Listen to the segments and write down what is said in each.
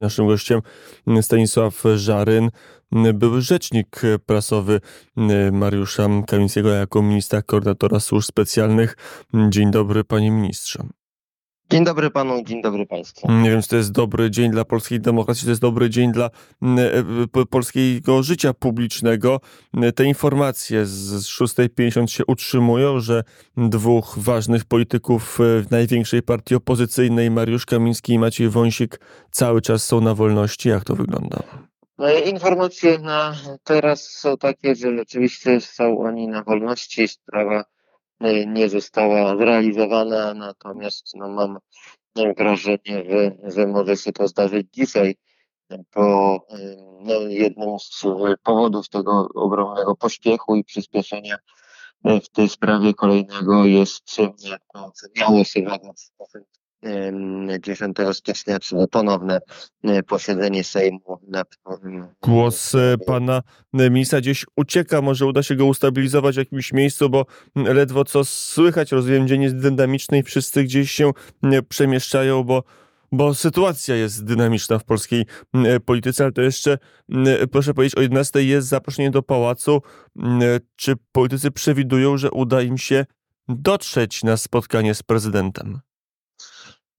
Naszym gościem Stanisław Żaryn, były rzecznik prasowy Mariusza Kamińskiego jako ministra koordynatora służb specjalnych. Dzień dobry, panie ministrze. Dzień dobry panu, dzień dobry państwu. Nie wiem, czy to jest dobry dzień dla polskiej demokracji, czy to jest dobry dzień dla e, polskiego życia publicznego. Te informacje z 6.50 się utrzymują, że dwóch ważnych polityków e, największej partii opozycyjnej, Mariusz Kamiński i Maciej Wąsik, cały czas są na wolności. Jak to wygląda? No informacje na teraz są takie, że rzeczywiście są oni na wolności. Sprawa E, nie została zrealizowana, natomiast no, mam wrażenie, że, że może się to zdarzyć dzisiaj, bo e, no, jednym z powodów tego ogromnego pośpiechu i przyspieszenia w tej sprawie kolejnego jest, jak to miało się w 10 stycznia, czyli ponowne e, posiedzenie Sejmu. Nad... Głos e, pana e, ministra gdzieś ucieka, może uda się go ustabilizować w jakimś miejscu, bo ledwo co słychać, rozumiem, dzień jest dynamiczny i wszyscy gdzieś się przemieszczają, bo bo sytuacja jest dynamiczna w polskiej polityce, ale to jeszcze, proszę powiedzieć, o 11 jest zaproszenie do pałacu. Czy politycy przewidują, że uda im się dotrzeć na spotkanie z prezydentem?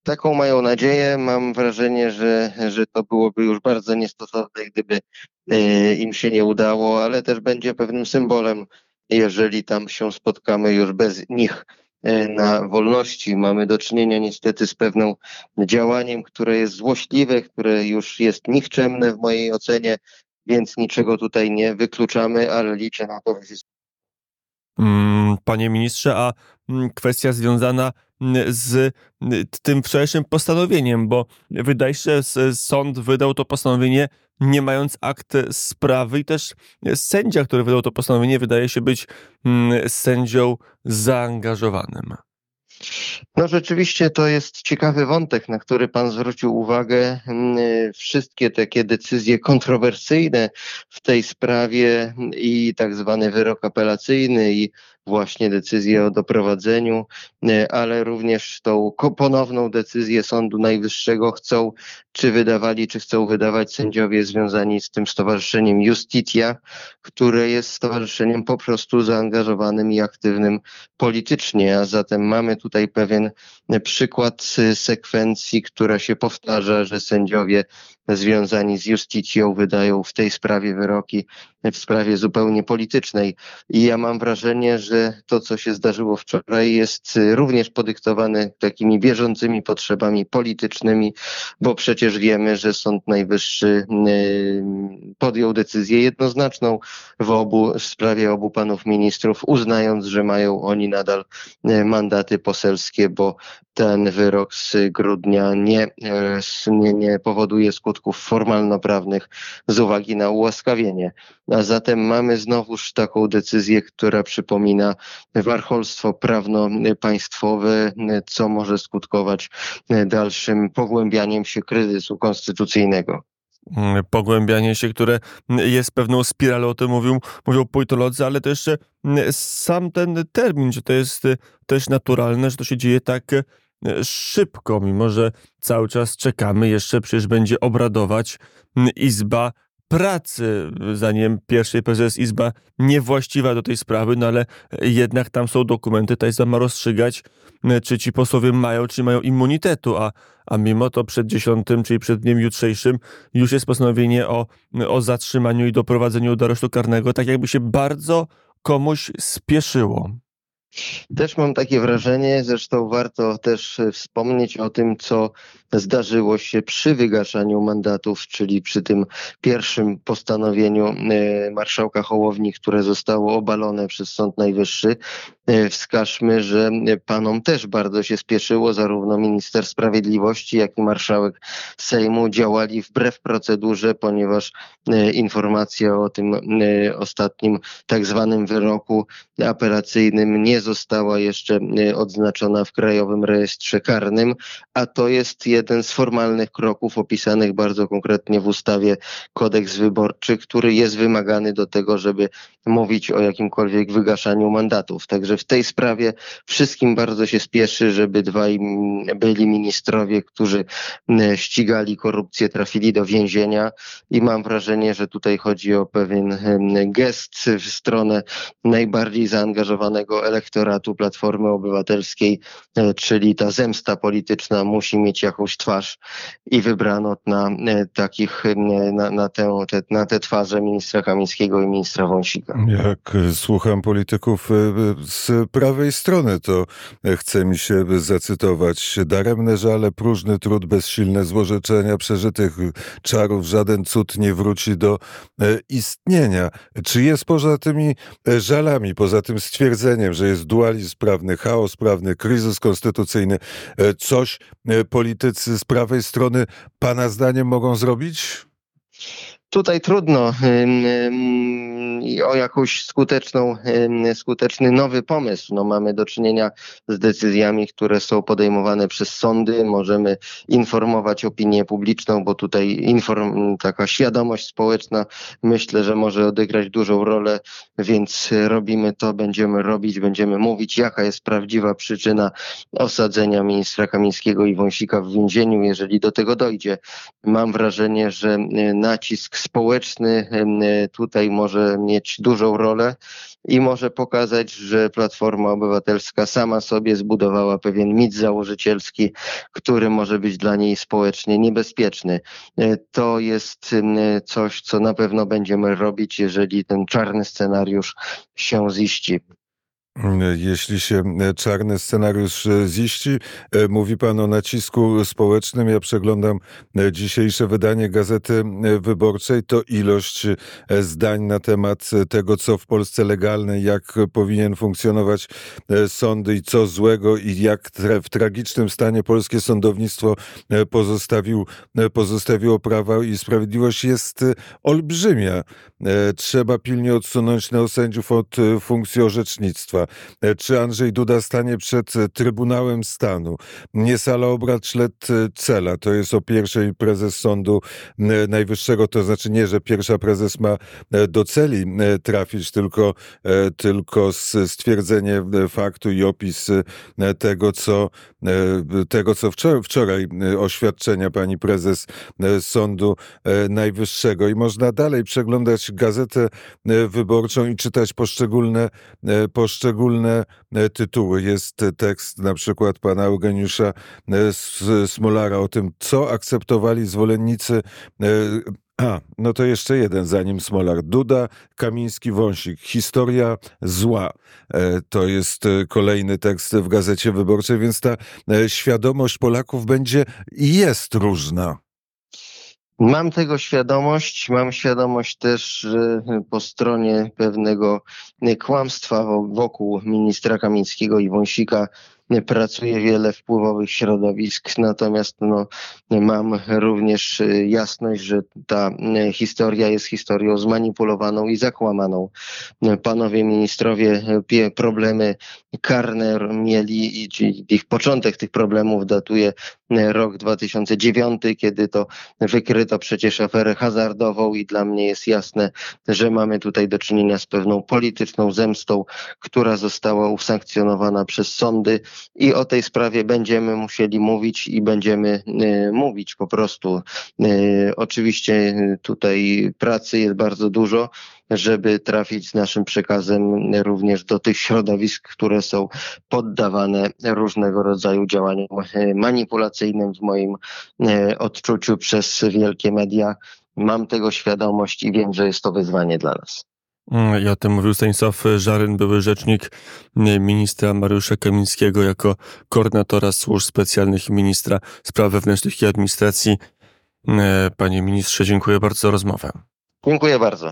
Taką mają nadzieję. Mam wrażenie, że, że to byłoby już bardzo niestosowne, gdyby e, im się nie udało, ale też będzie pewnym symbolem, jeżeli tam się spotkamy już bez nich e, na wolności. Mamy do czynienia niestety z pewnym działaniem, które jest złośliwe, które już jest nikczemne w mojej ocenie, więc niczego tutaj nie wykluczamy, ale liczę na to, mm, Panie ministrze, a mm, kwestia związana z tym wczorajszym postanowieniem, bo wydaje się, że sąd wydał to postanowienie nie mając akt sprawy i też sędzia, który wydał to postanowienie wydaje się być mm, sędzią zaangażowanym. No rzeczywiście to jest ciekawy wątek, na który pan zwrócił uwagę. Mm, wszystkie takie decyzje kontrowersyjne w tej sprawie i tak zwany wyrok apelacyjny i właśnie decyzję o doprowadzeniu, e, ale również tą ponowną decyzję Sądu Najwyższego chcą, czy wydawali, czy chcą wydawać sędziowie związani z tym stowarzyszeniem Justitia, które jest stowarzyszeniem po prostu zaangażowanym i aktywnym politycznie, a zatem mamy tutaj pewien przykład sekwencji, która się powtarza, że sędziowie związani z justicją wydają w tej sprawie wyroki w sprawie zupełnie politycznej. I ja mam wrażenie, że to, co się zdarzyło wczoraj, jest również podyktowane takimi bieżącymi potrzebami politycznymi, bo przecież wiemy, że Sąd Najwyższy y, podjął decyzję jednoznaczną w obu w sprawie obu panów ministrów, uznając, że mają oni nadal y, mandaty poselskie, bo ten wyrok z grudnia nie, y, nie, nie powoduje skutków formalno-prawnych z uwagi na ułaskawienie. A zatem mamy znowuż taką decyzję, która przypomina warcholstwo prawno-państwowe, co może skutkować dalszym pogłębianiem się kryzysu konstytucyjnego. Pogłębianie się, które jest pewną spiralą, o tym mówią, mówią politolodzy, ale jeszcze sam ten termin, że to jest też naturalne, że to się dzieje tak szybko, mimo że cały czas czekamy, jeszcze przecież będzie obradować Izba pracy, zdaniem pierwszej prezes Izba niewłaściwa do tej sprawy, no ale jednak tam są dokumenty, ta Izba ma rozstrzygać, czy ci posłowie mają, czy mają immunitetu, a, a mimo to przed dziesiątym, czyli przed dniem jutrzejszym, już jest postanowienie o, o zatrzymaniu i doprowadzeniu do aresztu karnego, tak jakby się bardzo komuś spieszyło. Też mam takie wrażenie, zresztą warto też e, wspomnieć o tym, co zdarzyło się przy wygaszaniu mandatów, czyli przy tym pierwszym postanowieniu e, marszałka Hołowni, które zostało obalone przez Sąd Najwyższy. E, wskażmy, że panom też bardzo się spieszyło, zarówno minister sprawiedliwości, jak i marszałek Sejmu działali wbrew procedurze, ponieważ informacja o tym ostatnim tak zwanym wyroku apelacyjnym nie została jeszcze e, odznaczona w Krajowym Rejestrze Karnym, a to jest jeden z formalnych kroków opisanych bardzo konkretnie w ustawie Kodeks Wyborczy, który jest wymagany do tego, żeby mówić o jakimkolwiek wygaszaniu mandatów. Także w tej sprawie wszystkim bardzo się spieszy, żeby dwaj byli ministrowie, którzy ścigali korupcję, trafili do więzienia i mam wrażenie, że tutaj chodzi o pewien gest w stronę najbardziej zaangażowanego elektoratu Platformy Obywatelskiej, e, czyli ta zemsta polityczna musi mieć jakąś twarz i wybrano na e, takich, na, na, tę, te, na te twarze ministra Kamińskiego i ministra Wąsika. Jak słucham polityków e, z prawej strony, to chce mi się zacytować daremne żale, próżny trud, bezsilne złożeczenia, przeżytych czarów, żaden cud nie wróci do istnienia. Czy jest poza tymi żalami, poza tym stwierdzeniem, że jest dualizm prawny, chaos prawny, kryzys konstytucyjny, coś politycy z prawej strony Pana zdaniem mogą zrobić? Tutaj trudno o jakąś skuteczną, skuteczny nowy pomysł. No, mamy do czynienia z decyzjami, które są podejmowane przez sądy. Możemy informować opinię publiczną, bo tutaj inform, taka świadomość społeczna myślę, że może odegrać dużą rolę, więc robimy to, będziemy robić, będziemy mówić, jaka jest prawdziwa przyczyna osadzenia ministra Kamińskiego i Wąsika w więzieniu, jeżeli do tego dojdzie. Mam wrażenie, że nacisk społeczny tutaj może mieć dużą rolę i może pokazać, że Platforma Obywatelska sama sobie zbudowała pewien mit założycielski, który może być dla niej społecznie niebezpieczny. E, to jest coś, co na pewno będziemy robić, jeżeli ten czarny scenariusz się ziści. Jeśli się e, czarny scenariusz e, ziści, e, mówi pan o nacisku społecznym. Ja przeglądam dzisiejsze wydanie Gazety Wyborczej. To ilość zdań na temat tego, co w Polsce legalne, jak powinien funkcjonować sądy i co złego i jak w tragicznym stanie polskie sądownictwo pozostawił, pozostawiło prawa i sprawiedliwość jest olbrzymia. Trzeba pilnie odsunąć neosędziów od funkcji orzecznictwa. E, czy Andrzej Duda stanie przed e, Trybunałem Stanu? Nie sala obrad śled e, cela. To jest o pierwszej prezes Sądu Najwyższego. To znaczy nie, że pierwsza prezes ma do celi trafić, tylko, tylko stwierdzenie faktu i opis tego, co, tego, co wczoraj, wczoraj oświadczenia pani prezes Sądu Najwyższego. I można dalej przeglądać gazetę wyborczą i czytać poszczególne, poszczególne poszczególne e, tytuły. Jest tekst na przykład pana Eugeniusza e, Smolara o tym, co akceptowali zwolennicy e, a, no to jeszcze jeden, zanim Smolar. Duda, Kamiński, Wąsik. Historia zła. To jest kolejny tekst w Gazecie Wyborczej, więc ta świadomość Polaków będzie i jest różna. Mam tego świadomość, mam świadomość też po stronie pewnego kłamstwa wokół ministra Kamińskiego i Wąsika pracuje wiele wpływowych środowisk, natomiast no, mam również jasność, że ta historia jest historią zmanipulowaną i zakłamaną. Panowie ministrowie problemy karne mieli, czyli ich początek tych problemów datuje rok 2009, kiedy to wykryto przecież aferę hazardową i dla mnie jest jasne, że mamy tutaj do czynienia z pewną polityczną zemstą, która została usankcjonowana przez sądy i o tej sprawie będziemy musieli mówić i będziemy y, mówić po prostu. Y, oczywiście tutaj pracy jest bardzo dużo, żeby trafić z naszym przekazem również do tych środowisk, które są poddawane różnego rodzaju działaniom y, manipulacyjnym w moim odczuciu przez wielkie media. Mam tego świadomość i wiem, że jest to wyzwanie dla nas. Mm, I o tym mówił Stanisław Żaryn, były rzecznik mm, ministra Mariusza Kamińskiego jako koordynatora służb specjalnych i ministra spraw wewnętrznych i administracji. Mm, panie ministrze, dziękuję bardzo za rozmowę. Dziękuję bardzo.